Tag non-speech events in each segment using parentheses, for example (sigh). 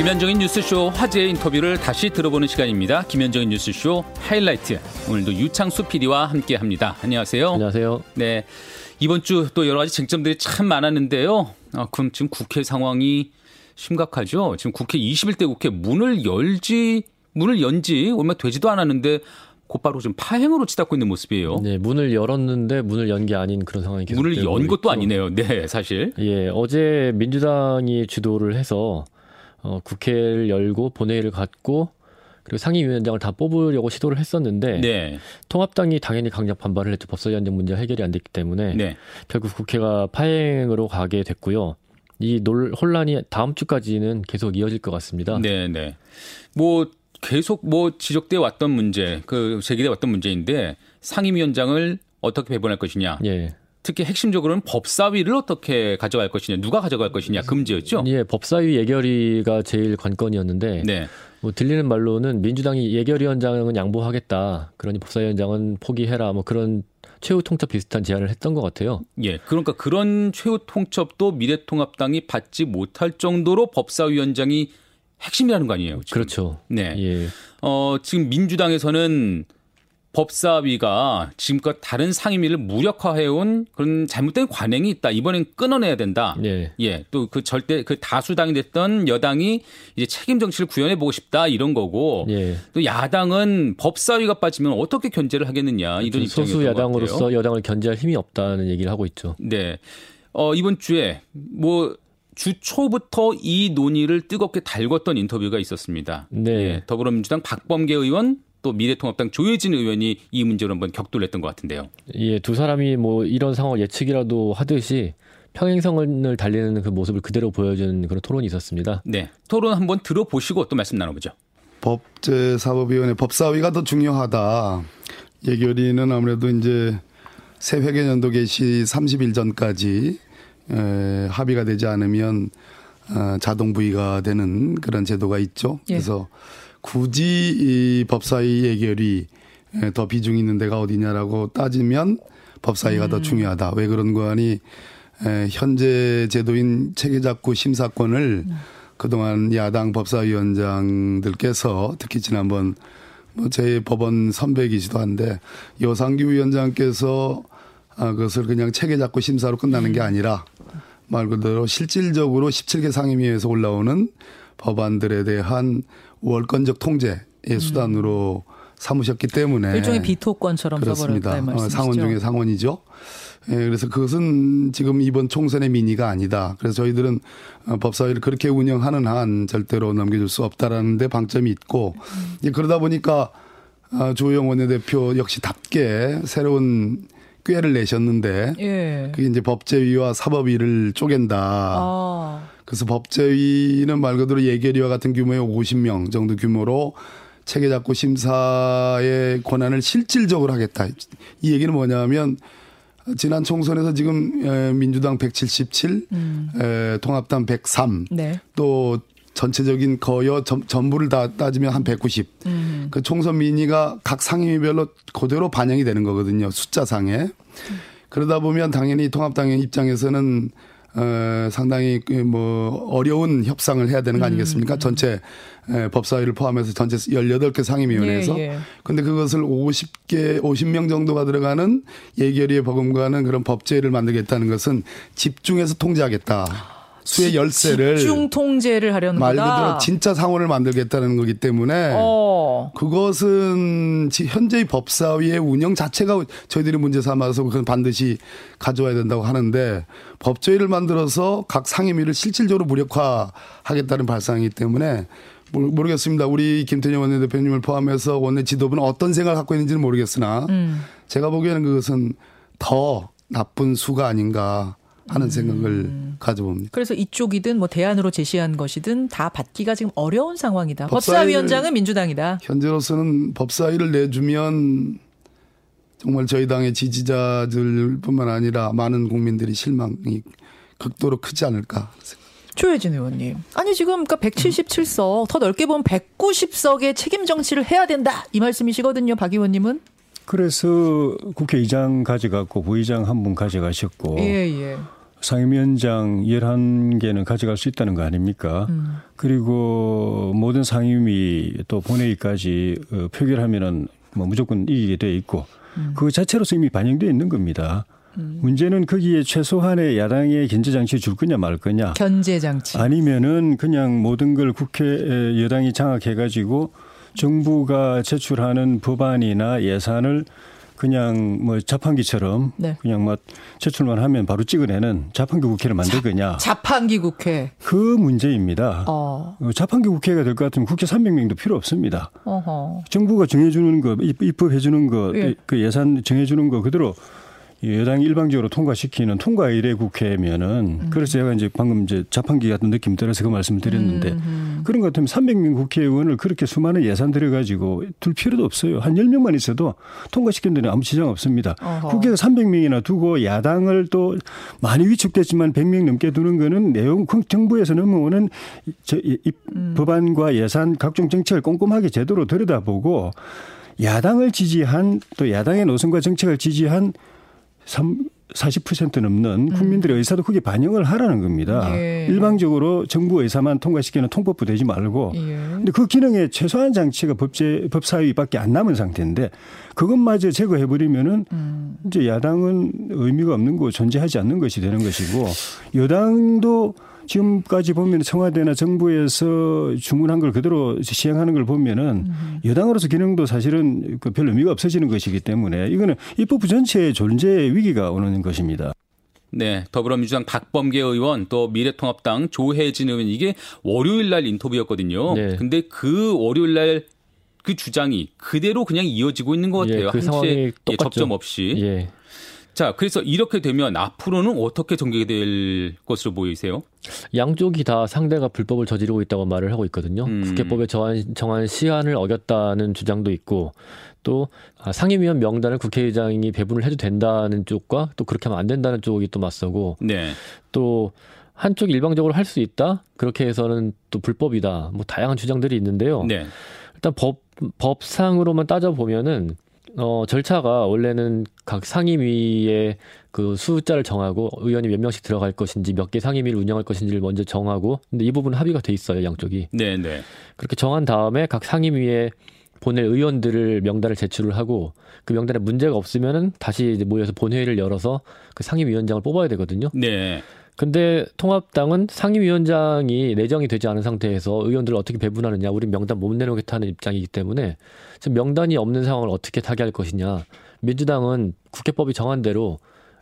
김현정인 뉴스쇼 화제의 인터뷰를 다시 들어보는 시간입니다. 김현정인 뉴스쇼 하이라이트. 오늘도 유창수 PD와 함께 합니다. 안녕하세요. 안녕하세요. 네. 이번 주 또 여러 가지 쟁점들이 참 많았는데요. 아, 그럼 지금 국회 상황이 심각하죠. 지금 국회 21대 국회 문을 열지, 문을 연지 얼마 되지도 않았는데 곧바로 좀 파행으로 치닫고 있는 모습이에요. 네, 문을 열었는데 문을 연 게 아닌 그런 상황이 계속 문을 연 것도 있고. 아니네요. 네, 사실. 예, 어제 민주당이 주도를 해서 어, 국회를 열고 본회의를 갖고 그리고 상임위원장을 다 뽑으려고 시도를 했었는데 네. 통합당이 당연히 강력 반발을 했죠. 법사위원장 문제가 해결이 안 됐기 때문에 네. 결국 국회가 파행으로 가게 됐고요. 이 논, 혼란이 다음 주까지는 계속 이어질 것 같습니다. 네, 네. 뭐 계속 뭐 지적돼 왔던 문제, 그 제기돼 왔던 문제인데 상임위원장을 어떻게 배분할 것이냐. 예. 특히 핵심적으로는 법사위를 어떻게 가져갈 것이냐, 누가 가져갈 것이냐 그 문제였죠. 예, 법사위 예결위가 제일 관건이었는데 네. 뭐 들리는 말로는 민주당이 예결위원장은 양보하겠다. 그러니 법사위원장은 포기해라. 뭐 그런 최후 통첩 비슷한 제안을 했던 것 같아요. 예. 그러니까 그런 최후 통첩도 미래통합당이 받지 못할 정도로 법사위원장이 핵심이라는 거 아니에요. 지금. 그렇죠. 네. 예. 어, 지금 민주당에서는 법사위가 지금껏 다른 상임위를 무력화해온 그런 잘못된 관행이 있다. 이번엔 끊어내야 된다. 예. 예. 또 그 절대 그 다수당이 됐던 여당이 이제 책임 정치를 구현해 보고 싶다 이런 거고. 예. 또 야당은 법사위가 빠지면 어떻게 견제를 하겠느냐 이런 입장이었던 소수 것 같아요. 야당으로서 여당을 견제할 힘이 없다는 얘기를 하고 있죠. 네. 어, 이번 주에 뭐 주 초부터 이 논의를 뜨겁게 달궜던 인터뷰가 있었습니다. 네. 예, 더불어민주당 박범계 의원 또 미래통합당 조혜진 의원이 이 문제로 한번 격돌을 했던 것 같은데요. 예, 두 사람이 뭐 이런 상황 예측이라도 하듯이 평행선을 달리는 그 모습을 그대로 보여주는 그런 토론이 있었습니다. 네. 토론 한번 들어보시고 또 말씀 나눠보죠. 법제사법위원회 법사위가 더 중요하다. 예결위는 아무래도 이제 새 회계연도 개시 30일 전까지 에, 합의가 되지 않으면 어, 자동 부의가 되는 그런 제도가 있죠. 예. 그래서 굳이 이 법사위 예결위 에, 더 비중 있는 데가 어디냐라고 따지면 법사위가 더 중요하다. 왜 그런 거 하니? 에, 현재 제도인 체계작구 심사권을 그동안 야당 법사위원장들께서 특히 지난번 뭐제 법원 선배이기도 한데 여상규 위원장께서 아, 그것을 그냥 체계작구 심사로 끝나는 게 아니라 말 그대로 실질적으로 17개 상임위에서 올라오는 법안들에 대한 월권적 통제의 수단으로 삼으셨기 때문에 일종의 비토권처럼 그렇습니다. 어. 상원 중에 상원이죠. 예, 그래서 그것은 지금 이번 총선의 민의가 아니다. 그래서 저희들은 어, 법사위를 그렇게 운영하는 한 절대로 넘겨줄 수 없다라는 데 방점이 있고 이제 그러다 보니까 어, 조영 원내대표 역시 답게 새로운 꾀를 내셨는데 예. 그게 이제 법제위와 사법위를 쪼갠다. 아. 그래서 법제위는 말 그대로 예결위와 같은 규모의 50명 정도 규모로 체계작구 심사의 권한을 실질적으로 하겠다. 이 얘기는 뭐냐면 지난 총선에서 지금 에, 민주당 177, 에, 통합당 103, 네. 또 전체적인 거여 전, 전부를 다 따지면 한 190. 그 총선 민의가 각 상임위별로 그대로 반영이 되는 거거든요. 숫자상에. 그러다 보면 당연히 통합당의 입장에서는 어, 상당히 그뭐 어려운 협상을 해야 되는 거 아니겠습니까? 전체 에, 법사위를 포함해서 전체 18개 상임위원회에서. 예, 예. 근데 그것을 50개, 50명 정도가 들어가는 예결위에 버금가는 그런 법제를 만들겠다는 것은 집중해서 통제하겠다. 수의 열쇠를 집중 통제를 하려는 말 거다. 그대로 진짜 상원을 만들겠다는 거기 때문에 어. 그것은 지- 현재의 법사위의 운영 자체가 저희들이 문제 삼아서 그건 반드시 가져와야 된다고 하는데 법제위를 만들어서 각 상임위를 실질적으로 무력화하겠다는 발상이기 때문에 모르- 모르겠습니다. 우리 김태년 원내대표님을 포함해서 원내 지도부는 어떤 생각을 갖고 있는지는 모르겠으나 음. 제가 보기에는 그것은 더 나쁜 수가 아닌가 하는 음. 생각을 가져봅니다. 그래서 이쪽이든 뭐 대안으로 제시한 것이든 다 받기가 지금 어려운 상황이다. 법사위원장은 민주당이다. 현재로서는 법사위를 내주면 정말 저희 당의 지지자들뿐만 아니라 많은 국민들이 실망이 극도로 크지 않을까. 조혜진 의원님. 아니 지금 그러니까 177석 더 넓게 보면 190석의 책임 정치를 해야 된다 이 말씀이시거든요. 박 의원님은. 그래서 국회의장 가져갔고 부의장 한 분 가져가셨고 예 예. 상임위원장 11개는 가져갈 수 있다는 거 아닙니까? 음. 그리고 모든 상임위 또 본회의까지 어, 표결하면은 뭐 무조건 이기게 돼 있고 음. 그 자체로서 이미 반영돼 있는 겁니다. 음. 문제는 거기에 최소한의 야당의 견제 장치 줄 거냐 말 거냐. 견제 장치. 아니면은 그냥 모든 걸 국회 여당이 장악해 가지고 정부가 제출하는 법안이나 예산을 그냥 뭐 자판기처럼 네. 그냥 뭐 제출만 하면 바로 찍어내는 자판기 국회를 만들 거냐. 자, 판기 국회. 그 문제입니다. 어. 어. 자판기 국회가 될 것 같으면 국회 300명도 필요 없습니다. 어허. 정부가 정해주는 거, 입법해주는 거, 예. 그 예산 정해주는 거 그대로 여당이 일방적으로 통과시키는 통과 일의 국회면은 음. 그래서 제가 이제 방금 이제 자판기 같은 느낌 들어서 그 말씀을 드렸는데 음. 음. 그런 것 같으면 300명 국회의원을 그렇게 수많은 예산 들여가지고 둘 필요도 없어요. 한 10명만 있어도 통과시킨 데는 아무 지장 없습니다. 어허. 국회가 300명이나 두고 야당을 또 많이 위축됐지만 100명 넘게 두는 거는 내용 정부에서 넘어오는 저, 이, 음. 법안과 예산 각종 정책을 꼼꼼하게 제대로 들여다보고 야당을 지지한 또 야당의 노선과 정책을 지지한 3, 40% 넘는 음. 국민들의 의사도 크게 반영을 하라는 겁니다. 예. 일방적으로 정부 의사만 통과시키는 통법부 되지 말고. 예. 근데 그 기능에 최소한 장치가 법제 법사위밖에 안 남은 상태인데 그것마저 제거해 버리면은 음. 이제 야당은 의미가 없는 거 존재하지 않는 것이 되는 것이고 여당도 지금까지 보면 청와대나 정부에서 주문한 걸 그대로 시행하는 걸 보면은 음. 여당으로서 기능도 사실은 그별 의미가 없어지는 것이기 때문에 이거는 입법부 전체의 존재 위기가 오는 것입니다. 네, 더불어민주당 박범계 의원 또 미래통합당 조혜진 의원 이게 월요일 날 인터뷰였거든요. 네. 근데 그 월요일 날그 주장이 그대로 그냥 이어지고 있는 것 같아요. 예, 그 한치의 접점 없이. 예. 자, 그래서 이렇게 되면 앞으로는 어떻게 전개될 것으로 보이세요? 양쪽이 다 상대가 불법을 저지르고 있다고 말을 하고 있거든요. 음. 국회법에 정한, 정한 시한을 어겼다는 주장도 있고 또 아, 상임위원 명단을 국회의장이 배분을 해도 된다는 쪽과 또 그렇게 하면 안 된다는 쪽이 또 맞서고 네. 또 한쪽 일방적으로 할 수 있다 그렇게 해서는 또 불법이다 뭐 다양한 주장들이 있는데요. 네. 일단 법 법상으로만 따져 보면은 어, 절차가 원래는 각 상임위의 그 숫자를 정하고 의원이 몇 명씩 들어갈 것인지 몇 개 상임위를 운영할 것인지를 먼저 정하고 근데 이 부분은 합의가 돼 있어요 양쪽이. 네, 네. 그렇게 정한 다음에 각 상임위에 보낼 의원들을 명단을 제출을 하고 그 명단에 문제가 없으면은 다시 이제 모여서 본회의를 열어서 그 상임위원장을 뽑아야 되거든요. 네. 근데 통합당은 상임위원장이 내정이 되지 않은 상태에서 의원들을 어떻게 배분하느냐, 우리 명단 못 내놓겠다는 입장이기 때문에 지금 명단이 없는 상황을 어떻게 타개할 것이냐. 민주당은 국회법이 정한 대로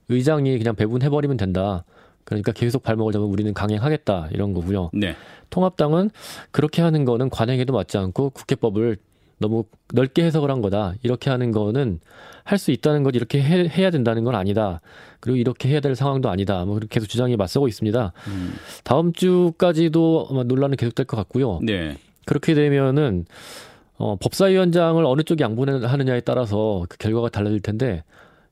의장이 그냥 배분해버리면 된다. 그러니까 계속 발목을 잡으면 우리는 강행하겠다 이런 거고요. 네. 통합당은 그렇게 하는 거는 관행에도 맞지 않고 국회법을 너무 넓게 해석을 한 거다. 이렇게 하는 거는 할 수 있다는 것 이렇게 해, 야 된다는 건 아니다. 그리고 이렇게 해야 될 상황도 아니다. 뭐 계속 주장이 맞서고 있습니다. 음. 다음 주까지도 아마 논란은 계속될 것 같고요. 네. 그렇게 되면은 어, 법사위원장을 어느 쪽이 양보하느냐에 따라서 그 결과가 달라질 텐데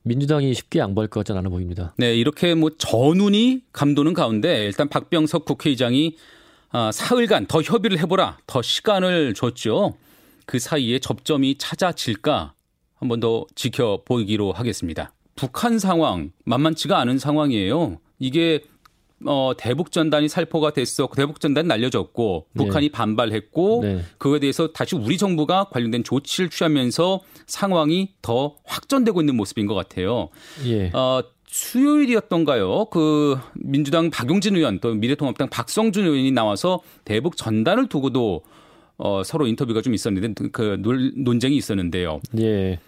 민주당이 쉽게 양보할 것 같지는 않아 보입니다. 네, 이렇게 뭐 전운이 감도는 가운데 일단 박병석 국회의장이 아, 사흘간 더 협의를 해보라, 더 시간을 줬죠. 그 사이에 접점이 찾아질까 한번 더 지켜보기로 하겠습니다. 북한 상황 만만치가 않은 상황이에요. 이게 어, 대북 전단이 살포가 됐어. 대북 전단 날려졌고 북한이 네. 반발했고 네. 그거에 대해서 다시 우리 정부가 관련된 조치를 취하면서 상황이 더 확전되고 있는 모습인 것 같아요. 예. 어, 수요일이었던가요? 그 민주당 박용진 의원 또 미래통합당 박성준 의원이 나와서 대북 전단을 두고도 어, 서로 인터뷰가 좀 있었는데 그 논쟁이 있었는데요. 예.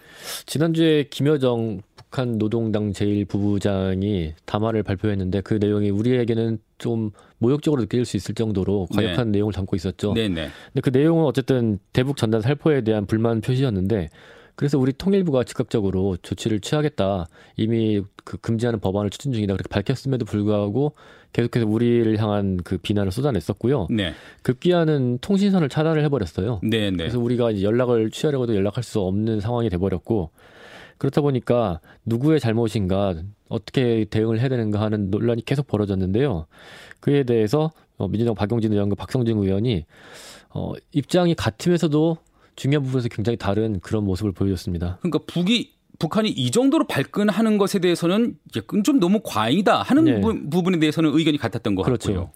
지난주에 김여정 북한 노동당 제1부부장이 담화를 발표했는데 그 내용이 우리에게는 좀 모욕적으로 느낄 수 있을 정도로 과격한 네. 내용을 담고 있었죠. 네네. 네. 근데 그 내용은 어쨌든 대북 전단 살포에 대한 불만 표시였는데 그래서 우리 통일부가 즉각적으로 조치를 취하겠다. 이미 그 금지하는 법안을 추진 중이다. 그렇게 밝혔음에도 불구하고 계속해서 우리를 향한 그 비난을 쏟아냈었고요. 네. 급기야는 통신선을 차단을 해버렸어요. 네, 네. 그래서 우리가 이제 연락을 취하려고도 연락할 수 없는 상황이 돼버렸고 그렇다 보니까 누구의 잘못인가 어떻게 대응을 해야 되는가 하는 논란이 계속 벌어졌는데요. 그에 대해서 어, 민주당 박용진 의원과 박성진 의원이 어, 입장이 같으면서도 중요한 부분에서 굉장히 다른 그런 모습을 보여줬습니다. 그러니까 북이 북한이 이 정도로 발끈하는 것에 대해서는 좀 너무 과잉이다 하는 네. 부, 분에 대해서는 의견이 같았던 것 그렇죠. 같고요.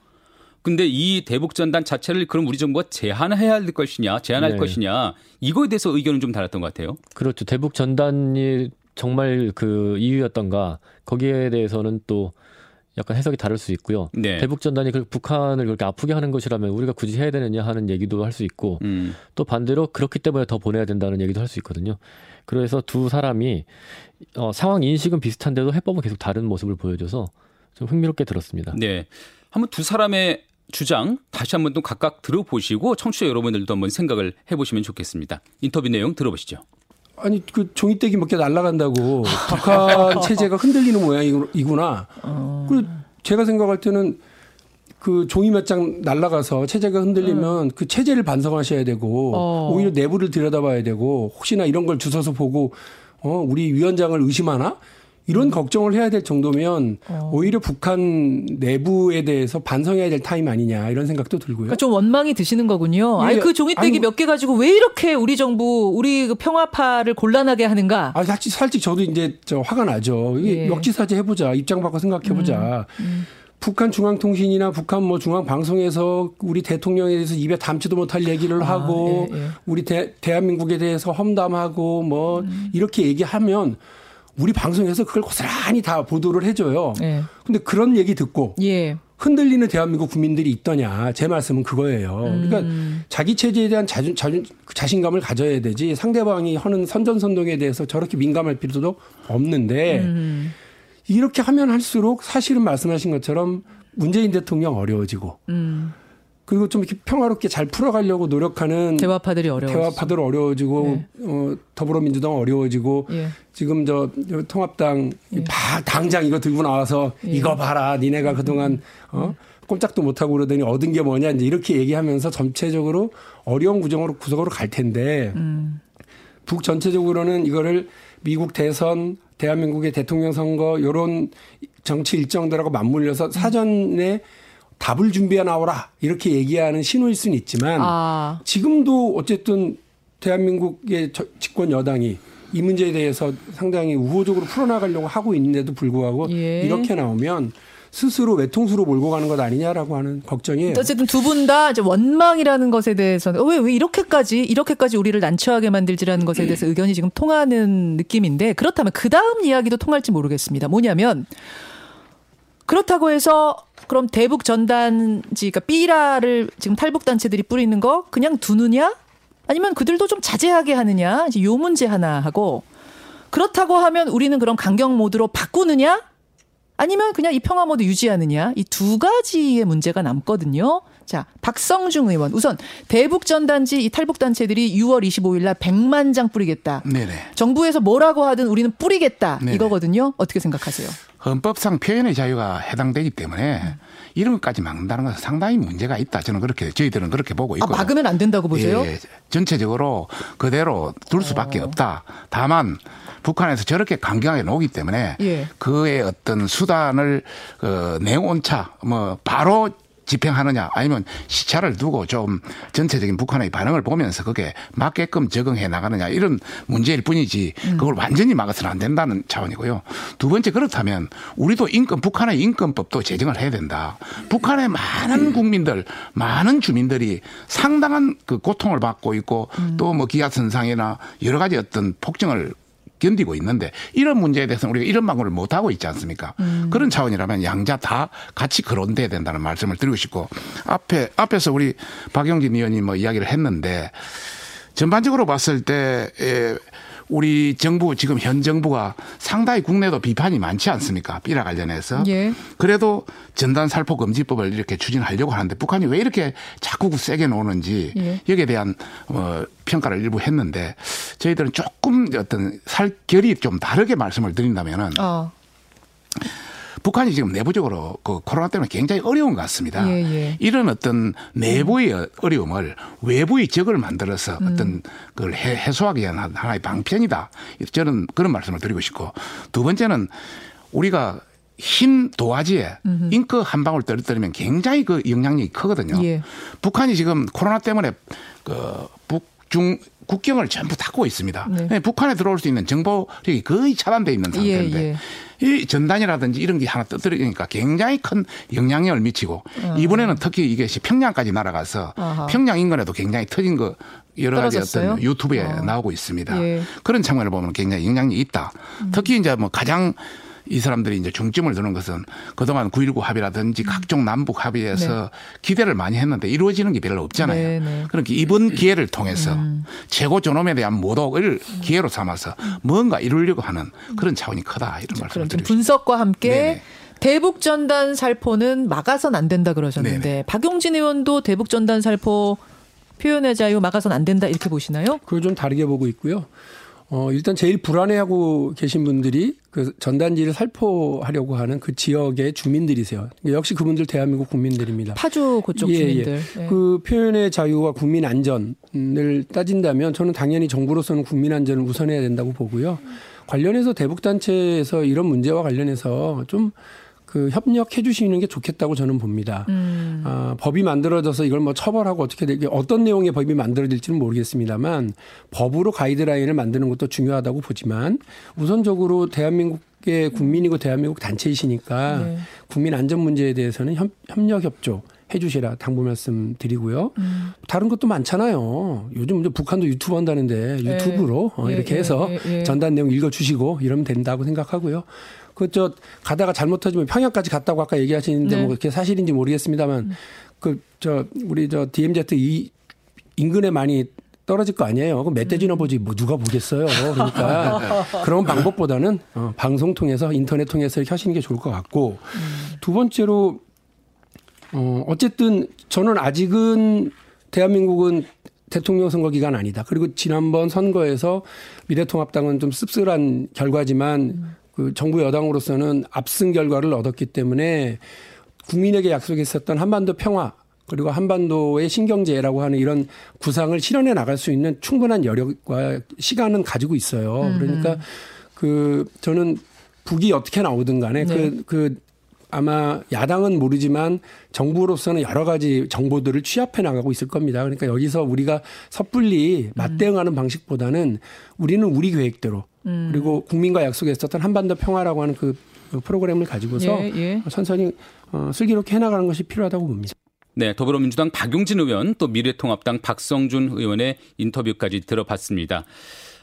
근데 이 대북 전단 자체를 그럼 우리 정부가 제한해야 할 것이냐, 제한할 네. 것이냐, 이거에 대해서 의견은 좀 달랐던 것 같아요. 그렇죠. 대북 전단이 정말 그 이유였던가, 거기에 대해서는 또 약간 해석이 다를 수 있고요. 네. 대북 전단이 그 북한을 그렇게 아프게 하는 것이라면 우리가 굳이 해야 되느냐 하는 얘기도 할 수 있고, 음. 또 반대로 그렇기 때문에 더 보내야 된다는 얘기도 할 수 있거든요. 그래서 두 사람이 어, 상황 인식은 비슷한데도 해법은 계속 다른 모습을 보여줘서 좀 흥미롭게 들었습니다. 네. 한번 두 사람의 주장 다시 한번 또 각각 들어보시고 청취자 여러분들도 한번 생각을 해보시면 좋겠습니다. 인터뷰 내용 들어보시죠. 아니 그 종이떼기 몇 개 날라간다고 북한 (laughs) 체제가 흔들리는 모양이구나. 어... 그 제가 생각할 때는 그 종이 몇 장 날라가서 체제가 흔들리면 음. 그 체제를 반성하셔야 되고 어. 오히려 내부를 들여다봐야 되고 혹시나 이런 걸 주워서 보고 어 우리 위원장을 의심하나 이런 음. 걱정을 해야 될 정도면 어. 오히려 북한 내부에 대해서 반성해야 될 타임 아니냐 이런 생각도 들고요. 그러니까 좀 원망이 드시는 거군요. 예, 아니 그 종이떼기 몇 개 가지고 왜 이렇게 우리 정부 우리 그 평화파를 곤란하게 하는가? 아 사실 살짝 저도 이제 저 화가 나죠. 이게 예. 역지사지 해보자 입장 바꿔 생각해보자. 음. 음. 북한 중앙통신이나 북한 뭐 중앙방송에서 우리 대통령에 대해서 입에 담지도 못할 얘기를 아, 하고 예, 예. 우리 대, 대한민국에 대해서 험담하고 뭐 음. 이렇게 얘기하면 우리 방송에서 그걸 고스란히 다 보도를 해줘요. 예. 근데 그런 얘기 듣고 예. 흔들리는 대한민국 국민들이 있더냐. 제 말씀은 그거예요. 그러니까 음. 자기 체제에 대한 자존, 자존, 자신감을 가져야 되지 상대방이 하는 선전선동에 대해서 저렇게 민감할 필요도 없는데 음. 이렇게 하면 할수록 사실은 말씀하신 것처럼 문재인 대통령 어려워지고 음. 그리고 좀 이렇게 평화롭게 잘 풀어가려고 노력하는 대화파들이 어려워 대화파들 어려워지고 네. 어, 더불어민주당 어려워지고 예. 지금 저 통합당 예. 바, 당장 이거 들고 나와서 예. 이거 봐라 니네가 그동안 어 꼼짝도 못하고 그러더니 얻은 게 뭐냐 이제 이렇게 얘기하면서 전체적으로 어려운 구정으로 구석으로 갈 텐데 음. 북 전체적으로는 이거를 미국 대선 대한민국의 대통령 선거 요런 정치 일정들하고 맞물려서 사전에 답을 준비해 나오라 이렇게 얘기하는 신호일 수는 있지만 아. 지금도 어쨌든 대한민국의 집권 여당이 이 문제에 대해서 상당히 우호적으로 풀어나가려고 하고 있는데도 불구하고 예. 이렇게 나오면 스스로 외통수로 몰고 가는 것 아니냐라고 하는 걱정이에요. 어쨌든 두 분다 원망이라는 것에 대해서는 왜, 왜 이렇게까지, 이렇게까지 우리를 난처하게 만들지라는 것에 대해서 (clears throat) 의견이 지금 통하는 느낌인데 그렇다면 그 다음 이야기도 통할지 모르겠습니다. 뭐냐면 그렇다고 해서 그럼 대북 전단지, 그러니까 삐라를 지금 탈북 단체들이 뿌리는 거 그냥 두느냐? 아니면 그들도 좀 자제하게 하느냐? 이제 요 문제 하나 하고 그렇다고 하면 우리는 그럼 강경 모드로 바꾸느냐? 아니면 그냥 이 평화 모드 유지하느냐? 이 두 가지의 문제가 남거든요. 자, 박성중 의원. 우선 대북 전단지 이 탈북 단체들이 6월 25일 날 100만 장 뿌리겠다. 네네. 정부에서 뭐라고 하든 우리는 뿌리겠다. 네네. 이거거든요. 어떻게 생각하세요? 헌법상 표현의 자유가 해당되기 때문에 음. 이런 것까지 막는다는 것은 상당히 문제가 있다. 저는 그렇게 저희들은 그렇게 보고 있고. 아, 막으면 안 된다고 보세요? 예, 전체적으로 그대로 둘 수밖에 어. 없다. 다만 북한에서 저렇게 강경하게 놓기 때문에 예. 그의 어떤 수단을 그 내온차 뭐 바로 집행하느냐 아니면 시차를 두고 좀 전체적인 북한의 반응을 보면서 그게 맞게끔 적응해 나가느냐 이런 문제일 뿐이지 음. 그걸 완전히 막아서는 안 된다는 차원이고요. 두 번째 그렇다면 우리도 인권 북한의 인권법도 제정을 해야 된다. 북한의 많은 국민들 많은 주민들이 상당한 그 고통을 받고 있고 음. 또뭐 기아선상이나 여러 가지 어떤 폭정을 견디고 있는데 이런 문제에 대해서는 우리가 이런 방법을 못 하고 있지 않습니까? 음. 그런 차원이라면 양자 다 같이 거론돼야 된다는 말씀을 드리고 싶고 앞에 앞에서 우리 박영진 의원이 뭐 이야기를 했는데 전반적으로 봤을 때 우리 정부 지금 현 정부가 상당히 국내도 비판이 많지 않습니까? 삐라 관련해서. 예. 그래도 전단 살포 금지법을 이렇게 추진하려고 하는데 북한이 왜 이렇게 자꾸 세게 놓는지 예. 여기에 대한 어 평가를 일부 했는데 저희들은 조금 어떤 살결이 좀 다르게 말씀을 드린다면은 어. 북한이 지금 내부적으로 그 코로나 때문에 굉장히 어려운 것 같습니다. 예, 예. 이런 어떤 내부의 음. 어려움을 외부의 적을 만들어서 음. 어떤 그걸 해소하기 위한 하나의 방편이다. 저는 그런 말씀을 드리고 싶고 두 번째는 우리가 흰 도화지에 음흠. 잉크 한 방울 떨어뜨리면 굉장히 그 영향력이 크거든요. 예. 북한이 지금 코로나 때문에 그 북, 중 국경을 전부 닫고 있습니다. 네. 예, 북한에 들어올 수 있는 정보력이 거의 차단돼 있는 상태인데 예, 예. 이 전단이라든지 이런 게 하나 떠들어니까 굉장히 큰 영향력을 미치고 어. 이번에는 특히 이게 평양까지 날아가서 아하. 평양 인근에도 굉장히 터진 거 여러 가지 떨어졌어요? 어떤 유튜브에 어. 나오고 있습니다. 예. 그런 장면을 보면 굉장히 영향이 있다. 음. 특히 이제 뭐 가장 이 사람들이 이제 중점을 두는 것은 그동안 9.19 합의라든지 음. 각종 남북 합의에서 네. 기대를 많이 했는데 이루어지는 게 별로 없잖아요. 네, 네. 그러니까 이번 기회를 통해서 음. 최고 존엄에 대한 모독을 기회로 삼아서 뭔가 이루려고 하는 그런 차원이 크다 이런 말씀을 드리고 분석과 함께 네네. 대북 전단 살포는 막아선 안 된다 그러셨는데 네네. 박용진 의원도 대북 전단 살포 표현의 자유 막아선 안 된다 이렇게 보시나요? 그걸 좀 다르게 보고 있고요. 어, 일단 제일 불안해하고 계신 분들이 그 전단지를 살포하려고 하는 그 지역의 주민들이세요. 역시 그분들 대한민국 국민들입니다. 파주 그쪽 예, 예. 주민들. 예. 네. 그 표현의 자유와 국민 안전을 따진다면 저는 당연히 정부로서는 국민 안전을 우선해야 된다고 보고요. 관련해서 대북 단체에서 이런 문제와 관련해서 좀 그 협력해 주시는 게 좋겠다고 저는 봅니다. 음. 아, 법이 만들어져서 이걸 뭐 처벌하고 어떻게 되게 어떤 내용의 법이 만들어질지는 모르겠습니다만 법으로 가이드라인을 만드는 것도 중요하다고 보지만 우선적으로 대한민국 의 국민이고 대한민국 단체이시니까 네. 국민 안전 문제에 대해서는 협, 협력 협조 해주시라 당부 말씀 드리고요. 음. 다른 것도 많잖아요. 요즘 이제 북한도 유튜브 한다는데 네. 유튜브로 네. 어, 이렇게 예, 해서 예, 예. 전단 내용 읽어주시고 이러면 된다고 생각하고요. 그 저 가다가 잘못하지만 평양까지 갔다고 아까 얘기하시는데 네. 뭐 그게 사실인지 모르겠습니다만 음. 그저 우리 저 DMZ 이 인근에 많이 떨어질 거 아니에요. 그럼 멧돼지나 음. 보지 뭐 누가 보겠어요. 그러니까 (laughs) 그런 방법보다는 어, 방송 통해서 인터넷 통해서 하시는 게 좋을 것 같고 음. 두 번째로 어 어쨌든 저는 아직은 대한민국은 대통령 선거 기간 아니다. 그리고 지난번 선거에서 미래통합당은 좀 씁쓸한 결과지만 음. 그 정부 여당으로서는 압승 결과를 얻었기 때문에 국민에게 약속했었던 한반도 평화 그리고 한반도의 신경제라고 하는 이런 구상을 실현해 나갈 수 있는 충분한 여력과 시간은 가지고 있어요. 음. 그러니까 그 저는 북이 어떻게 나오든 간에 네. 그, 그 아마 야당은 모르지만 정부로서는 여러 가지 정보들을 취합해 나가고 있을 겁니다. 그러니까 여기서 우리가 섣불리 맞대응하는 음. 방식보다는 우리는 우리 계획대로 음. 그리고 국민과 약속했었던 한반도 평화라고 하는 그, 그 프로그램을 가지고서 예, 예. 천천히 어, 슬기롭게 해나가는 것이 필요하다고 봅니다. 네, 더불어민주당 박용진 의원 또 미래통합당 박성준 의원의 인터뷰까지 들어봤습니다.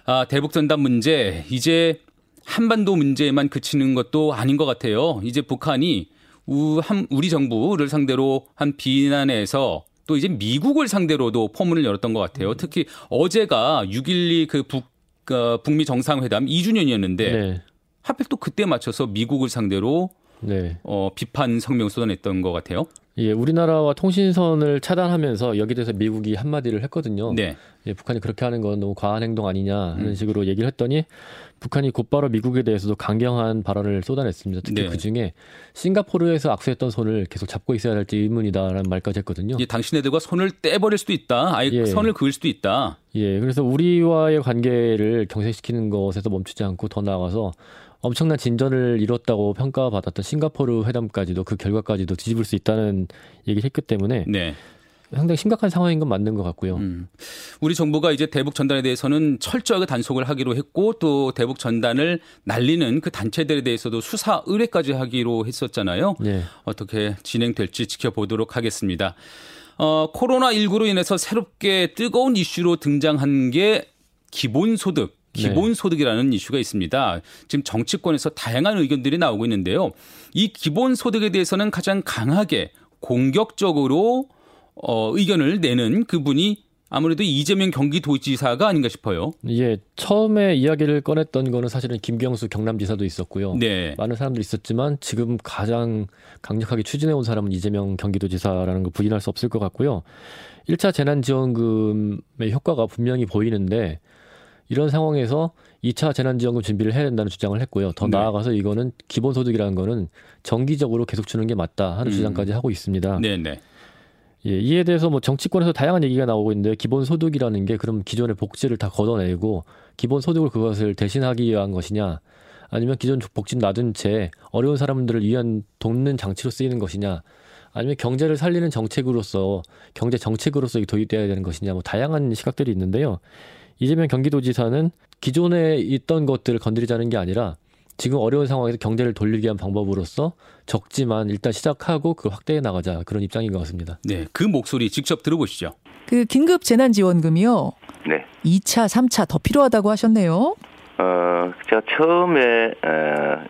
아, 대북 전단 문제 이제 한반도 문제에만 그치는 것도 아닌 것 같아요. 이제 북한이 우리 정부를 상대로 한 비난에서 또 이제 미국을 상대로도 포문을 열었던 것 같아요. 특히 어제가 6.12 그 북, 어, 북미 정상회담 2주년이었는데 네. 하필 또 그때 맞춰서 미국을 상대로 네. 어, 비판 성명 쏟아냈던 것 같아요. 예, 우리나라와 통신선을 차단하면서 여기 대해서 미국이 한마디를 했거든요. 네. 예, 북한이 그렇게 하는 건 너무 과한 행동 아니냐 하는 음. 식으로 얘기를 했더니 북한이 곧바로 미국에 대해서도 강경한 발언을 쏟아냈습니다. 특히 네. 그 중에 싱가포르에서 악수했던 손을 계속 잡고 있어야 할지 의문이다라는 말까지 했거든요. 예, 당신네들과 손을 떼버릴 수도 있다. 아예 예. 선을 그을 수도 있다. 예, 그래서 우리와의 관계를 경색시키는 것에서 멈추지 않고 더 나아가서 엄청난 진전을 이뤘다고 평가받았던 싱가포르 회담까지도 그 결과까지도 뒤집을 수 있다는 얘기를 했기 때문에 네. 상당히 심각한 상황인 건 맞는 것 같고요. 음. 우리 정부가 이제 대북 전단에 대해서는 철저하게 단속을 하기로 했고 또 대북 전단을 날리는 그 단체들에 대해서도 수사 의뢰까지 하기로 했었잖아요. 네. 어떻게 진행될지 지켜보도록 하겠습니다. 어, 코로나19로 인해서 새롭게 뜨거운 이슈로 등장한 게 기본소득. 기본소득이라는 네. 이슈가 있습니다. 지금 정치권에서 다양한 의견들이 나오고 있는데요. 이 기본소득에 대해서는 가장 강하게 공격적으로 어, 의견을 내는 그분이 아무래도 이재명 경기도지사가 아닌가 싶어요. 예, 처음에 이야기를 꺼냈던 거는 사실은 김경수 경남지사도 있었고요. 네. 많은 사람들이 있었지만 지금 가장 강력하게 추진해 온 사람은 이재명 경기도지사라는 걸 부인할 수 없을 것 같고요. 1차 재난지원금의 효과가 분명히 보이는데 이런 상황에서 2차 재난지원금 준비를 해야 된다는 주장을 했고요. 더 네. 나아가서 이거는 기본소득이라는 거는 정기적으로 계속 주는 게 맞다 하는 음. 주장까지 하고 있습니다. 네, 네. 예, 이에 대해서 뭐 정치권에서 다양한 얘기가 나오고 있는데 기본소득이라는 게 그럼 기존의 복지를 다 걷어내고 기본소득을 그것을 대신하기 위한 것이냐 아니면 기존 복지는 놔둔 채 어려운 사람들을 위한 돕는 장치로 쓰이는 것이냐 아니면 경제를 살리는 정책으로서 경제 정책으로 서 도입돼야 되는 것이냐 뭐 다양한 시각들이 있는데요. 이재명 경기도지사는 기존에 있던 것들을 건드리자는 게 아니라 지금 어려운 상황에서 경제를 돌리기 위한 방법으로서 적지만 일단 시작하고 그 확대해 나가자 그런 입장인 것 같습니다. 네, 그 목소리 직접 들어보시죠. 그 긴급 재난지원금이요. 네. 2차, 3차 더 필요하다고 하셨네요. 어, 제가 처음에 어,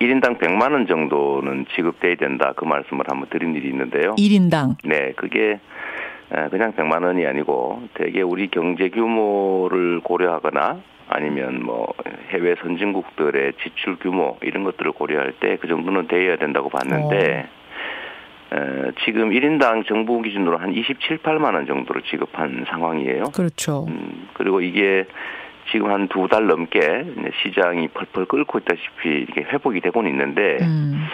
1인당 100만 원 정도는 지급돼야 된다 그 말씀을 한번 드린 일이 있는데요. 1인당. 네, 그게 그냥 100만 원이 아니고 대개 우리 경제 규모를 고려하거나 아니면 뭐 해외 선진국들의 지출 규모 이런 것들을 고려할 때 그 정도는 돼야 된다고 봤는데 어. 에, 지금 1인당 정부 기준으로 한 27, 8만 원 정도를 지급한 상황이에요. 그렇죠. 음, 그리고 이게 지금 한 두 달 넘게 시장이 펄펄 끓고 있다시피 이렇게 회복이 되고는 있는데 음.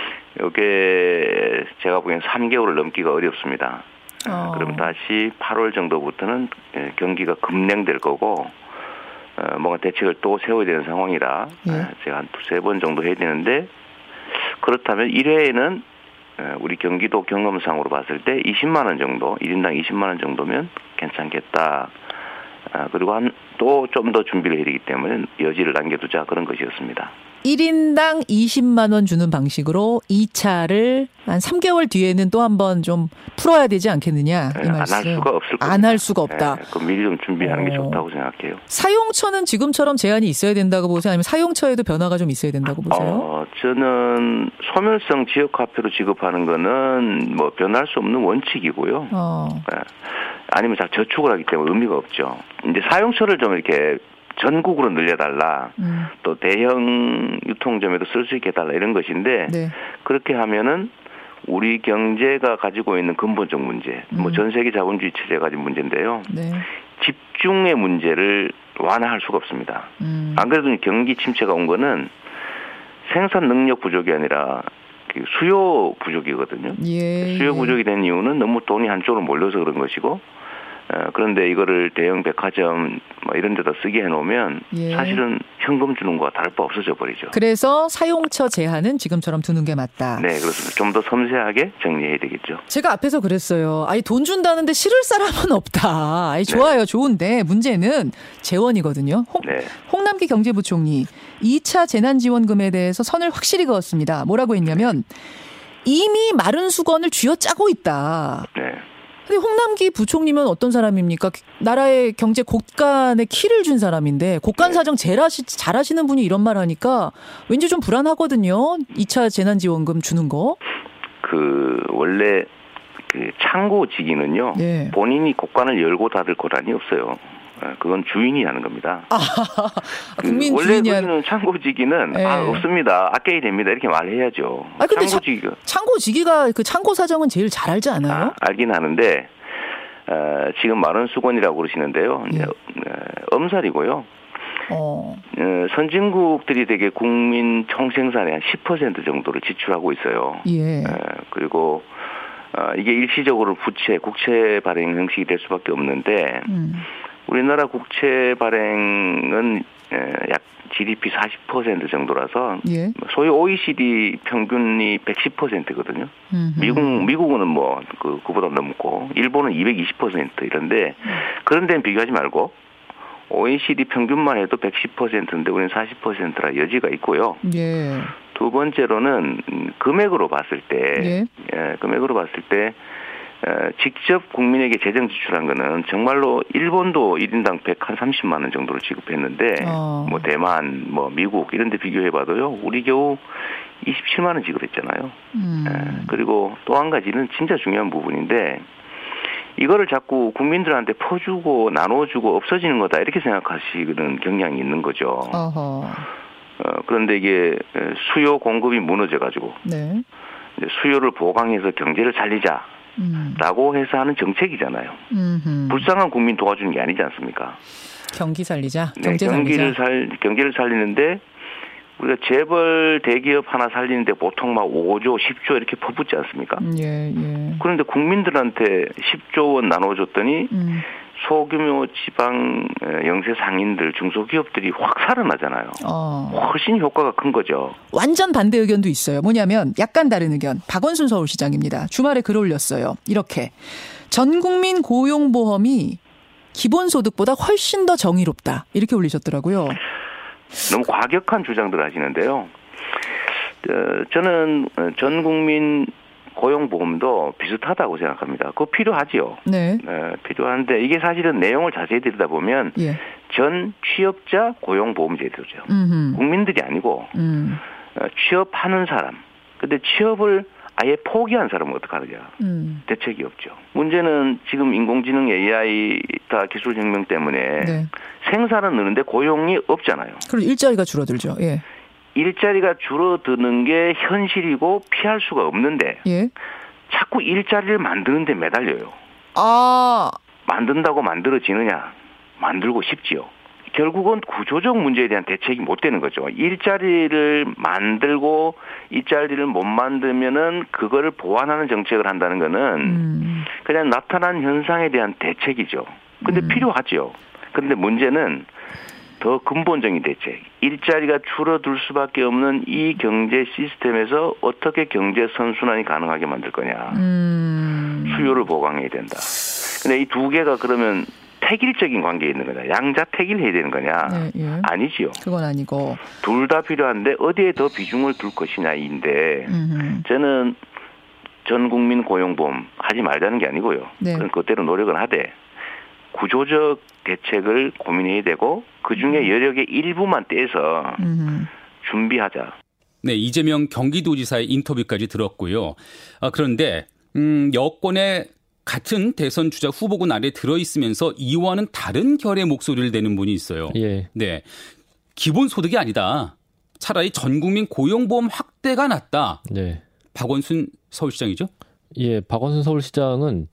이게 제가 보기엔 3개월을 넘기가 어렵습니다. 어. 그럼 다시 8월 정도부터는 예, 경기가 급냉될 거고 어, 뭔가 대책을 또 세워야 되는 상황이라 예. 어, 제가 한 두세 번 정도 해야 되는데 그렇다면 1회에는 어, 우리 경기도 경험상으로 봤을 때 20만 원 정도, 1인당 20만 원 정도면 괜찮겠다. 아, 그리고 한 또 좀 더 준비를 해야 되기 때문에 여지를 남겨두자 그런 것이었습니다. 1인당 20만 원 주는 방식으로 2차를 한 3개월 뒤에는 또 한번 좀 풀어야 되지 않겠느냐 이 말씀. 안 할 수가 없을 겁니다. 안할 수가 없다. 네, 그럼 미리 좀 준비하는 어. 게 좋다고 생각해요. 사용처는 지금처럼 제한이 있어야 된다고 보세요? 아니면 사용처에도 변화가 좀 있어야 된다고 보세요? 어, 저는 소멸성 지역 화폐로 지급하는 거는 뭐 변할 수 없는 원칙이고요. 어. 네. 아니면 자 저축을 하기 때문에 의미가 없죠. 이제 사용처를 좀 이렇게 전국으로 늘려달라. 음. 또 대형 유통점에도 쓸 수 있게 해달라 이런 것인데 네. 그렇게 하면은 우리 경제가 가지고 있는 근본적 문제, 뭐 음. 뭐전 세계 자본주의 체제가 가진 문제인데요. 네. 집중의 문제를 완화할 수가 없습니다. 음. 안 그래도 경기 침체가 온 거는 생산 능력 부족이 아니라 그 수요 부족이거든요. 예, 수요 예. 부족이 된 이유는 너무 돈이 한쪽으로 몰려서 그런 것이고 어, 그런데 이거를 대형 백화점 뭐 이런 데다 쓰게 해놓으면 예. 사실은 현금 주는 거와 다를 바 없어져 버리죠. 그래서 사용처 제한은 지금처럼 두는 게 맞다. 네, 그렇습니다. 좀 더 섬세하게 정리해야 되겠죠. 제가 앞에서 그랬어요. 아니 돈 준다는데 싫을 사람은 없다. 아니 좋아요, 네. 좋은데 문제는 재원이거든요. 홍, 네. 홍남기 경제부총리 2차 재난지원금에 대해서 선을 확실히 그었습니다. 뭐라고 했냐면 이미 마른 수건을 쥐어짜고 있다. 네. 근데 홍남기 부총리는 어떤 사람입니까? 나라의 경제 곳간에 키를 준 사람인데 곳간 네. 사정 제일 하시, 잘하시는 분이 이런 말 하니까 왠지 좀 불안하거든요. 2차 재난지원금 주는 거. 그 원래 그 창고지기는요. 네. 본인이 곳간을 열고 닫을 권한이 없어요. 예, 그건 주인이 하는 겁니다. 아, (laughs) 그 국민 원래 주인이 하는 창고지기는 네. 아 없습니다. 아껴야 됩니다. 이렇게 말해야죠. 아 근데 창고지기가 창고지기가 그 창고 사정은 제일 잘 알지 않아요? 아, 알긴 하는데 어, 지금 마른 수건이라고 그러시는데요. 네. 어, 엄살이고요. 어. 어. 선진국들이 되게 국민 총생산의 한 10% 정도를 지출하고 있어요. 예. 어, 그리고 어, 이게 일시적으로 부채, 국채 발행 형식이 될 수밖에 없는데 음. 우리나라 국채 발행은 약 GDP 40% 정도라서 예. 소위 OECD 평균이 110%거든요. 음흠. 미국 미국은 뭐 그, 그보다 넘고 일본은 220% 이런데 그런 데는 비교하지 말고 OECD 평균만 해도 110%인데 우리는 40%라 여지가 있고요. 예. 두 번째로는 금액으로 봤을 때 예. 예, 금액으로 봤을 때 직접 국민에게 재정 지출한 거는 정말로 일본도 1인당 130만 원 정도로 지급했는데 어. 뭐 대만, 뭐 미국 이런 데 비교해 봐도요. 우리 겨우 27만 원 지급했잖아요. 음. 그리고 또 한 가지는 진짜 중요한 부분인데 이거를 자꾸 국민들한테 퍼주고 나눠주고 없어지는 거다 이렇게 생각하시는 경향이 있는 거죠. 어허. 어, 그런데 이게 수요 공급이 무너져 가지고 네. 수요를 보강해서 경제를 살리자 음. 라고 해서 하는 정책이잖아요. 음흠. 불쌍한 국민 도와주는 게 아니지 않습니까? 경기 살리자. 네, 경제 경기를 살 경기를 살리는데 우리가 재벌 대기업 하나 살리는데 보통 막 5조, 10조 이렇게 퍼붓지 않습니까? 예, 예. 그런데 국민들한테 10조 원 나눠줬더니 음. 소규모 지방 영세 상인들 중소기업들이 확 살아나잖아요. 어. 훨씬 효과가 큰 거죠. 완전 반대 의견도 있어요. 뭐냐면 약간 다른 의견. 박원순 서울시장입니다. 주말에 글 올렸어요. 이렇게 전 국민 고용보험이 기본소득보다 훨씬 더 정의롭다. 이렇게 올리셨더라고요. 너무 과격한 주장들 하시는데요. 어, 저는 전 국민 고용보험도 비슷하다고 생각합니다. 그거 필요하지요. 네. 네. 필요한데 이게 사실은 내용을 자세히 들여다보면 예. 전 취업자 고용보험 제도죠. 음흠. 국민들이 아니고 음. 어, 취업하는 사람. 근데 취업을 아예 포기한 사람은 어떡하느냐. 음. 대책이 없죠. 문제는 지금 인공지능 AI 다 기술 혁명 때문에 네. 생산은 느는데 고용이 없잖아요. 그럼 일자리가 줄어들죠. 예. 일자리가 줄어드는 게 현실이고 피할 수가 없는데 예. 자꾸 일자리를 만드는데 매달려요. 아 만든다고 만들어지느냐? 만들고 싶지요. 결국은 구조적 문제에 대한 대책이 못 되는 거죠. 일자리를 만들고 일자리를 못 만들면은 그거를 보완하는 정책을 한다는 거는 음. 그냥 나타난 현상에 대한 대책이죠. 근데 음. 필요하죠. 근데 문제는 더 근본적인 대책, 일자리가 줄어들 수밖에 없는 이 경제 시스템에서 어떻게 경제 선순환이 가능하게 만들 거냐. 음. 수요를 보강해야 된다. 근데 이 두 개가 그러면 태길적인 관계에 있는 거냐. 양자 태길해야 되는 거냐. 네, 예. 아니지요. 그건 아니고. 둘 다 필요한데 어디에 더 비중을 둘 것이냐인데 음흠. 저는 전 국민 고용보험 하지 말자는 게 아니고요. 네. 그건 그대로 노력은 하되 구조적 대책을 고민해야 되고 그 중에 음. 여력의 일부만 떼서 준비하자. 네, 이재명 경기도지사의 인터뷰까지 들었고요. 아, 그런데 음, 여권의 같은 대선 주자 후보군 아래 들어 있으면서 이와는 다른 결의 목소리를 내는 분이 있어요. 예. 네. 기본 소득이 아니다. 차라리 전 국민 고용보험 확대가 낫다. 네. 박원순 서울시장이죠? 예, 박원순 서울시장은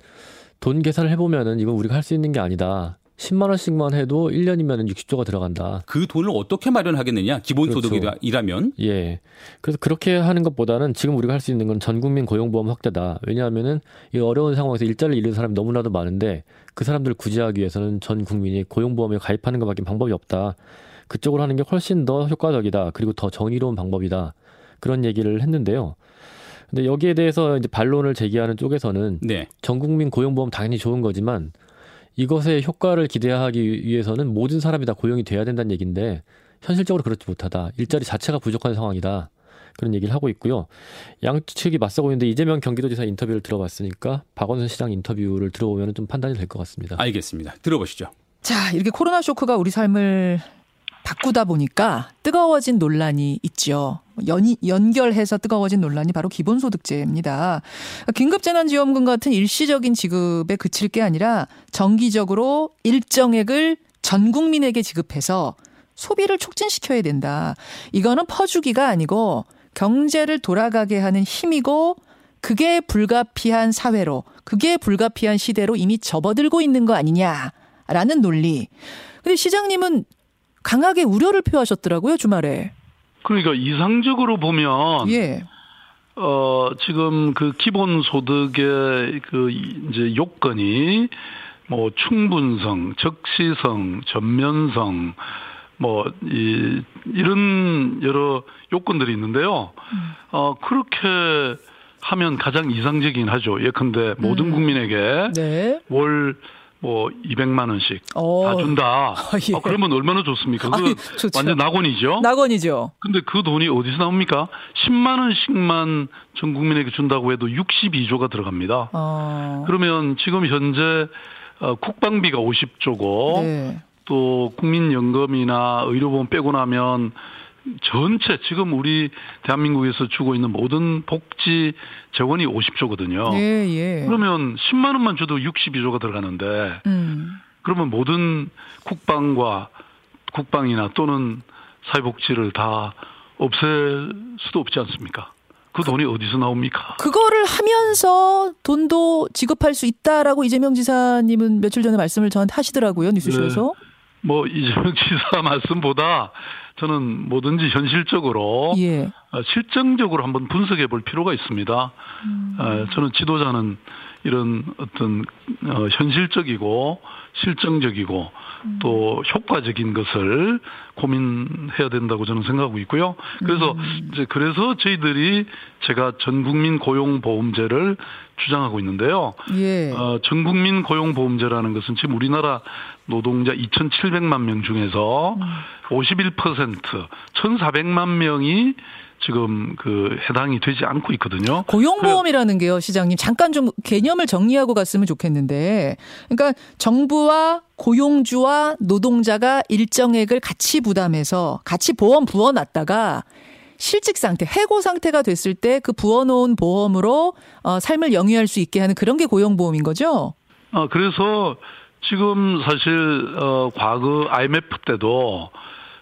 돈 계산을 해보면은 이건 우리가 할 수 있는 게 아니다. 10만 원씩만 해도 1년이면 60조가 들어간다. 그 돈을 어떻게 마련하겠느냐? 기본 소득이라면. 그렇죠. 예. 그래서 그렇게 하는 것보다는 지금 우리가 할 수 있는 건 전 국민 고용보험 확대다. 왜냐하면은 이 어려운 상황에서 일자리를 잃는 사람이 너무나도 많은데 그 사람들을 구제하기 위해서는 전 국민이 고용보험에 가입하는 것밖에 방법이 없다. 그쪽으로 하는 게 훨씬 더 효과적이다. 그리고 더 정의로운 방법이다. 그런 얘기를 했는데요. 근데 여기에 대해서 이제 반론을 제기하는 쪽에서는 네. 전 국민 고용보험 당연히 좋은 거지만 이것의 효과를 기대하기 위해서는 모든 사람이 다 고용이 돼야 된다는 얘기인데 현실적으로 그렇지 못하다. 일자리 자체가 부족한 상황이다. 그런 얘기를 하고 있고요. 양측이 맞서고 있는데 이재명 경기도지사 인터뷰를 들어봤으니까 박원순 시장 인터뷰를 들어보면 좀 판단이 될 것 같습니다. 알겠습니다. 들어보시죠. 자, 이렇게 코로나 쇼크가 우리 삶을 바꾸다 보니까 뜨거워진 논란이 있죠. 연, 연결해서 뜨거워진 논란이 바로 기본소득제입니다. 긴급재난지원금 같은 일시적인 지급에 그칠 게 아니라 정기적으로 일정액을 전 국민에게 지급해서 소비를 촉진시켜야 된다. 이거는 퍼주기가 아니고 경제를 돌아가게 하는 힘이고 그게 불가피한 사회로, 그게 불가피한 시대로 이미 접어들고 있는 거 아니냐라는 논리. 근데 시장님은 강하게 우려를 표하셨더라고요, 주말에. 그러니까 이상적으로 보면 예. 어, 지금 그 기본 소득의 그 이제 요건이 뭐 충분성, 적시성, 전면성, 뭐, 이, 이런 여러 요건들이 있는데요. 어, 그렇게 하면 가장 이상적이긴 하죠. 예컨대 모든 음. 국민에게 네. 월 뭐 200만 원씩 어. 다 준다. (laughs) 아, 예. 아, 그러면 얼마나 좋습니까? 그 완전 낙원이죠. 낙원이죠. 근데 그 돈이 어디서 나옵니까? 10만 원씩만 전 국민에게 준다고 해도 62조가 들어갑니다. 어. 그러면 지금 현재 어, 국방비가 50조고 네. 또 국민연금이나 의료보험 빼고 나면 전체 지금 우리 대한민국에서 주고 있는 모든 복지 재원이 50조거든요. 예, 예. 그러면 10만 원만 줘도 62조가 들어가는데 음. 그러면 모든 국방과 국방이나 또는 사회복지를 다 없앨 수도 없지 않습니까? 그 돈이 어디서 나옵니까? 그거를 하면서 돈도 지급할 수 있다라고 이재명 지사님은 며칠 전에 말씀을 저한테 하시더라고요 뉴스쇼에서. 네. 뭐 이재명 (laughs) 지사 말씀보다 저는 뭐든지 현실적으로 예. 어, 실정적으로 한번 분석해 볼 필요가 있습니다. 음. 어, 저는 지도자는 이런 어떤 어, 현실적이고 실정적이고 음. 또 효과적인 것을 고민해야 된다고 저는 생각하고 있고요. 그래서 음. 이제 그래서 저희들이 제가 전 국민 고용 보험제를 주장하고 있는데요. 예. 어, 전국민 고용보험제라는 것은 지금 우리나라 노동자 2,700만 명 중에서 음. 51% 1,400만 명이 지금 그 해당이 되지 않고 있거든요. 고용보험이라는 게요, 시장님. 잠깐 좀 개념을 정리하고 갔으면 좋겠는데. 그러니까 정부와 고용주와 노동자가 일정액을 같이 부담해서 같이 보험 부어놨다가 실직 상태, 해고 상태가 됐을 때 그 부어놓은 보험으로 어, 삶을 영위할 수 있게 하는 그런 게 고용보험인 거죠? 아, 그래서 지금 사실, 어, 과거 IMF 때도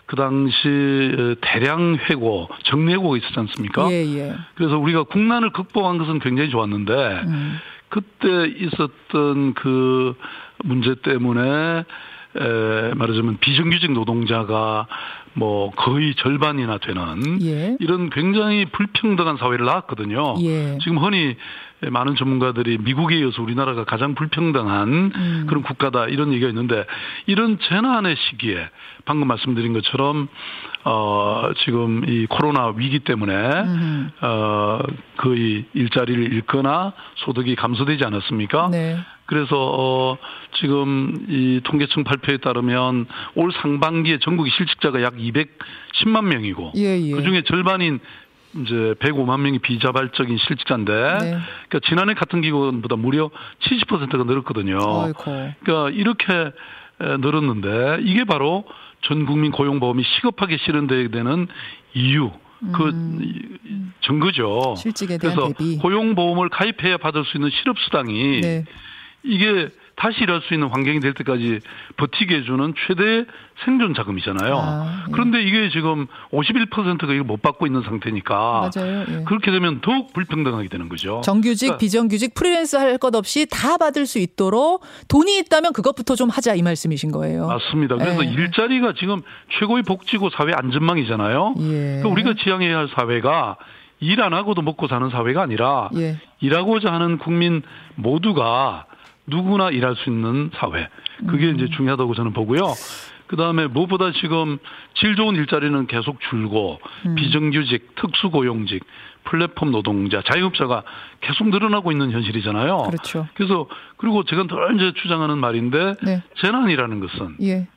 그 당시 대량 해고, 정리해고가 있었지 않습니까? 예, 예. 그래서 우리가 국난을 극복한 것은 굉장히 좋았는데, 음. 그때 있었던 그 문제 때문에 에, 말하자면 비정규직 노동자가 뭐 거의 절반이나 되는 예. 이런 굉장히 불평등한 사회를 낳았거든요. 예. 지금 흔히 많은 전문가들이 미국에 이어서 우리나라가 가장 불평등한 음. 그런 국가다 이런 얘기가 있는데 이런 재난의 시기에 방금 말씀드린 것처럼 어 지금 이 코로나 위기 때문에 음. 어 거의 일자리를 잃거나 소득이 감소되지 않았습니까? 네. 그래서 어 지금 이 통계청 발표에 따르면 올 상반기에 전국의 실직자가 약 210만 명이고 예, 예. 그중에 절반인 이제 105만 명이 비자발적인 실직자인데 네. 그러니까 지난해 같은 기간보다 무려 70%가 늘었거든요. 아이고. 그러니까 이렇게 늘었는데 이게 바로 전 국민 고용보험이 시급하게 실현돼야 되는 이유 그 음. 증거죠. 실직에 대한 그래서 대비. 고용보험을 가입해야 받을 수 있는 실업수당이 네. 이게 다시 일할 수 있는 환경이 될 때까지 버티게 해주는 최대 생존 자금이잖아요. 아, 예. 그런데 이게 지금 51%가 이걸 못 받고 있는 상태니까 맞아요. 예. 그렇게 되면 더욱 불평등하게 되는 거죠. 정규직, 그러니까 비정규직, 프리랜서 할 것 없이 다 받을 수 있도록 돈이 있다면 그것부터 좀 하자 이 말씀이신 거예요. 맞습니다. 그래서 예. 일자리가 지금 최고의 복지고 사회 안전망이잖아요. 예. 그러니까 우리가 지향해야 할 사회가 일 안 하고도 먹고 사는 사회가 아니라 예. 일하고자 하는 국민 모두가 누구나 일할 수 있는 사회. 그게 음. 이제 중요하다고 저는 보고요. 그 다음에 무엇보다 지금 질 좋은 일자리는 계속 줄고 음. 비정규직, 특수고용직, 플랫폼 노동자, 자영업자가 계속 늘어나고 있는 현실이잖아요. 그렇죠. 그래서 그리고 제가 늘 이제 주장하는 말인데 네. 재난이라는 것은 예.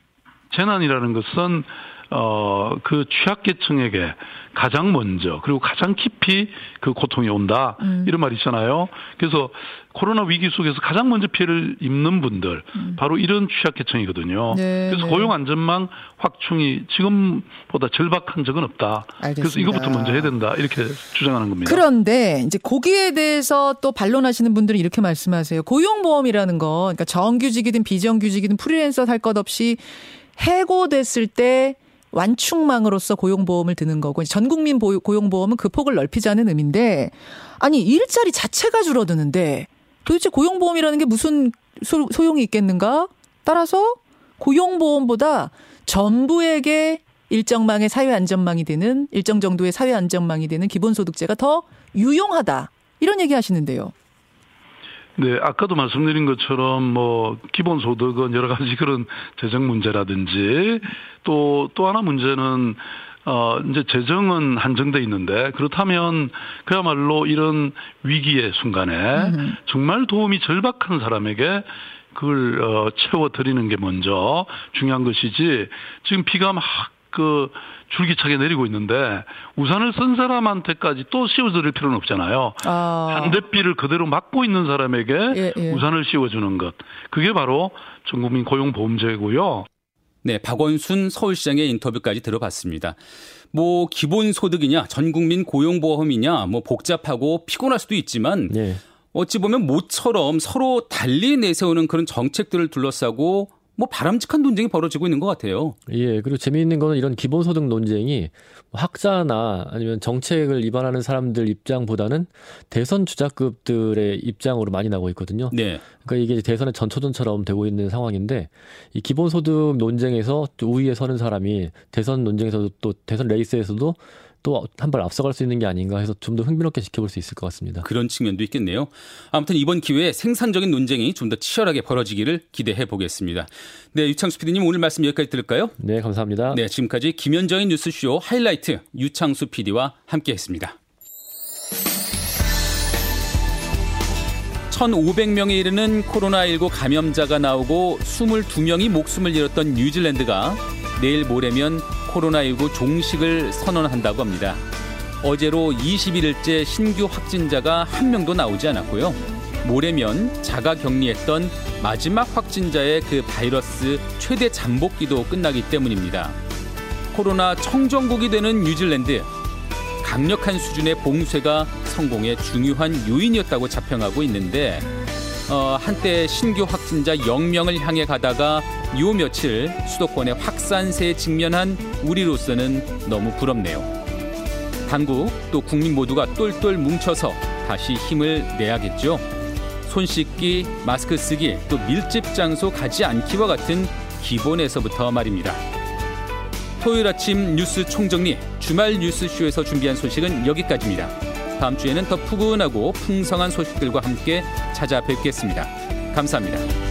재난이라는 것은 어, 그 취약계층에게 가장 먼저 그리고 가장 깊이 그 고통이 온다 음. 이런 말이 있잖아요. 그래서 코로나 위기 속에서 가장 먼저 피해를 입는 분들 음. 바로 이런 취약계층이거든요. 네, 그래서 네. 고용 안전망 확충이 지금보다 절박한 적은 없다. 알겠습니다. 그래서 이것부터 먼저 해야 된다 이렇게 주장하는 겁니다. 그런데 이제 거기에 대해서 또 반론하시는 분들은 이렇게 말씀하세요. 고용보험이라는 거, 그러니까 정규직이든 비정규직이든 프리랜서 할 것 없이 해고됐을 때 완충망으로서 고용보험을 드는 거고 전 국민 고용보험은 그 폭을 넓히자는 의미인데 아니 일자리 자체가 줄어드는데 도대체 고용보험이라는 게 무슨 소, 소용이 있겠는가? 따라서 고용보험보다 전부에게 일정망의 사회 안전망이 되는 일정 정도의 사회 안전망이 되는 기본소득제가 더 유용하다. 이런 얘기 하시는데요. 네, 아까도 말씀드린 것처럼 뭐 기본소득은 여러 가지 그런 재정 문제라든지 또 또 하나 문제는 어 이제 재정은 한정돼 있는데 그렇다면 그야말로 이런 위기의 순간에 음. 정말 도움이 절박한 사람에게 그걸 어 채워 드리는 게 먼저 중요한 것이지 지금 비가 막 그 줄기차게 내리고 있는데 우산을 쓴 사람한테까지 또 씌워드릴 필요는 없잖아요. 아. 반대비를 그대로 막고 있는 사람에게 예, 예. 우산을 씌워주는 것. 그게 바로 전국민 고용보험제고요. 네, 박원순 서울시장의 인터뷰까지 들어봤습니다. 뭐 기본소득이냐, 전국민 고용보험이냐, 뭐 복잡하고 피곤할 수도 있지만 네. 어찌 보면 모처럼 서로 달리 내세우는 그런 정책들을 둘러싸고 뭐 바람직한 논쟁이 벌어지고 있는 것 같아요. 예, 그리고 재미있는 거는 이런 기본소득 논쟁이 학자나 아니면 정책을 입안하는 사람들 입장보다는 대선 주자급들의 입장으로 많이 나고 있거든요. 네. 그러니까 이게 대선의 전초전처럼 되고 있는 상황인데 이 기본소득 논쟁에서 우위에 서는 사람이 대선 논쟁에서도 또 대선 레이스에서도 또 한 발 앞서갈 수 있는 게 아닌가 해서 좀 더 흥미롭게 지켜볼 수 있을 것 같습니다. 그런 측면도 있겠네요. 아무튼 이번 기회에 생산적인 논쟁이 좀 더 치열하게 벌어지기를 기대해 보겠습니다. 네, 유창수 PD님 오늘 말씀 여기까지 들을까요? 네, 감사합니다. 네, 지금까지 김현정의 뉴스쇼 하이라이트 유창수 PD와 함께했습니다. 1,500명에 이르는 코로나19 감염자가 나오고 22명이 목숨을 잃었던 뉴질랜드가 내일 모레면 코로나19 종식을 선언한다고 합니다. 어제로 21일째 신규 확진자가 한 명도 나오지 않았고요. 모레면 자가 격리했던 마지막 확진자의 그 바이러스 최대 잠복기도 끝나기 때문입니다. 코로나 청정국이 되는 뉴질랜드. 강력한 수준의 봉쇄가 성공의 중요한 요인이었다고 자평하고 있는데 어, 한때 신규 확진자 0명을 향해 가다가 요 며칠 수도권의 확산세에 직면한 우리로서는 너무 부럽네요. 당국 또 국민 모두가 똘똘 뭉쳐서 다시 힘을 내야겠죠. 손 씻기, 마스크 쓰기, 또 밀집 장소 가지 않기와 같은 기본에서부터 말입니다. 토요일 아침 뉴스 총정리 주말 뉴스쇼에서 준비한 소식은 여기까지입니다. 다음 주에는 더 푸근하고 풍성한 소식들과 함께 찾아뵙겠습니다. 감사합니다.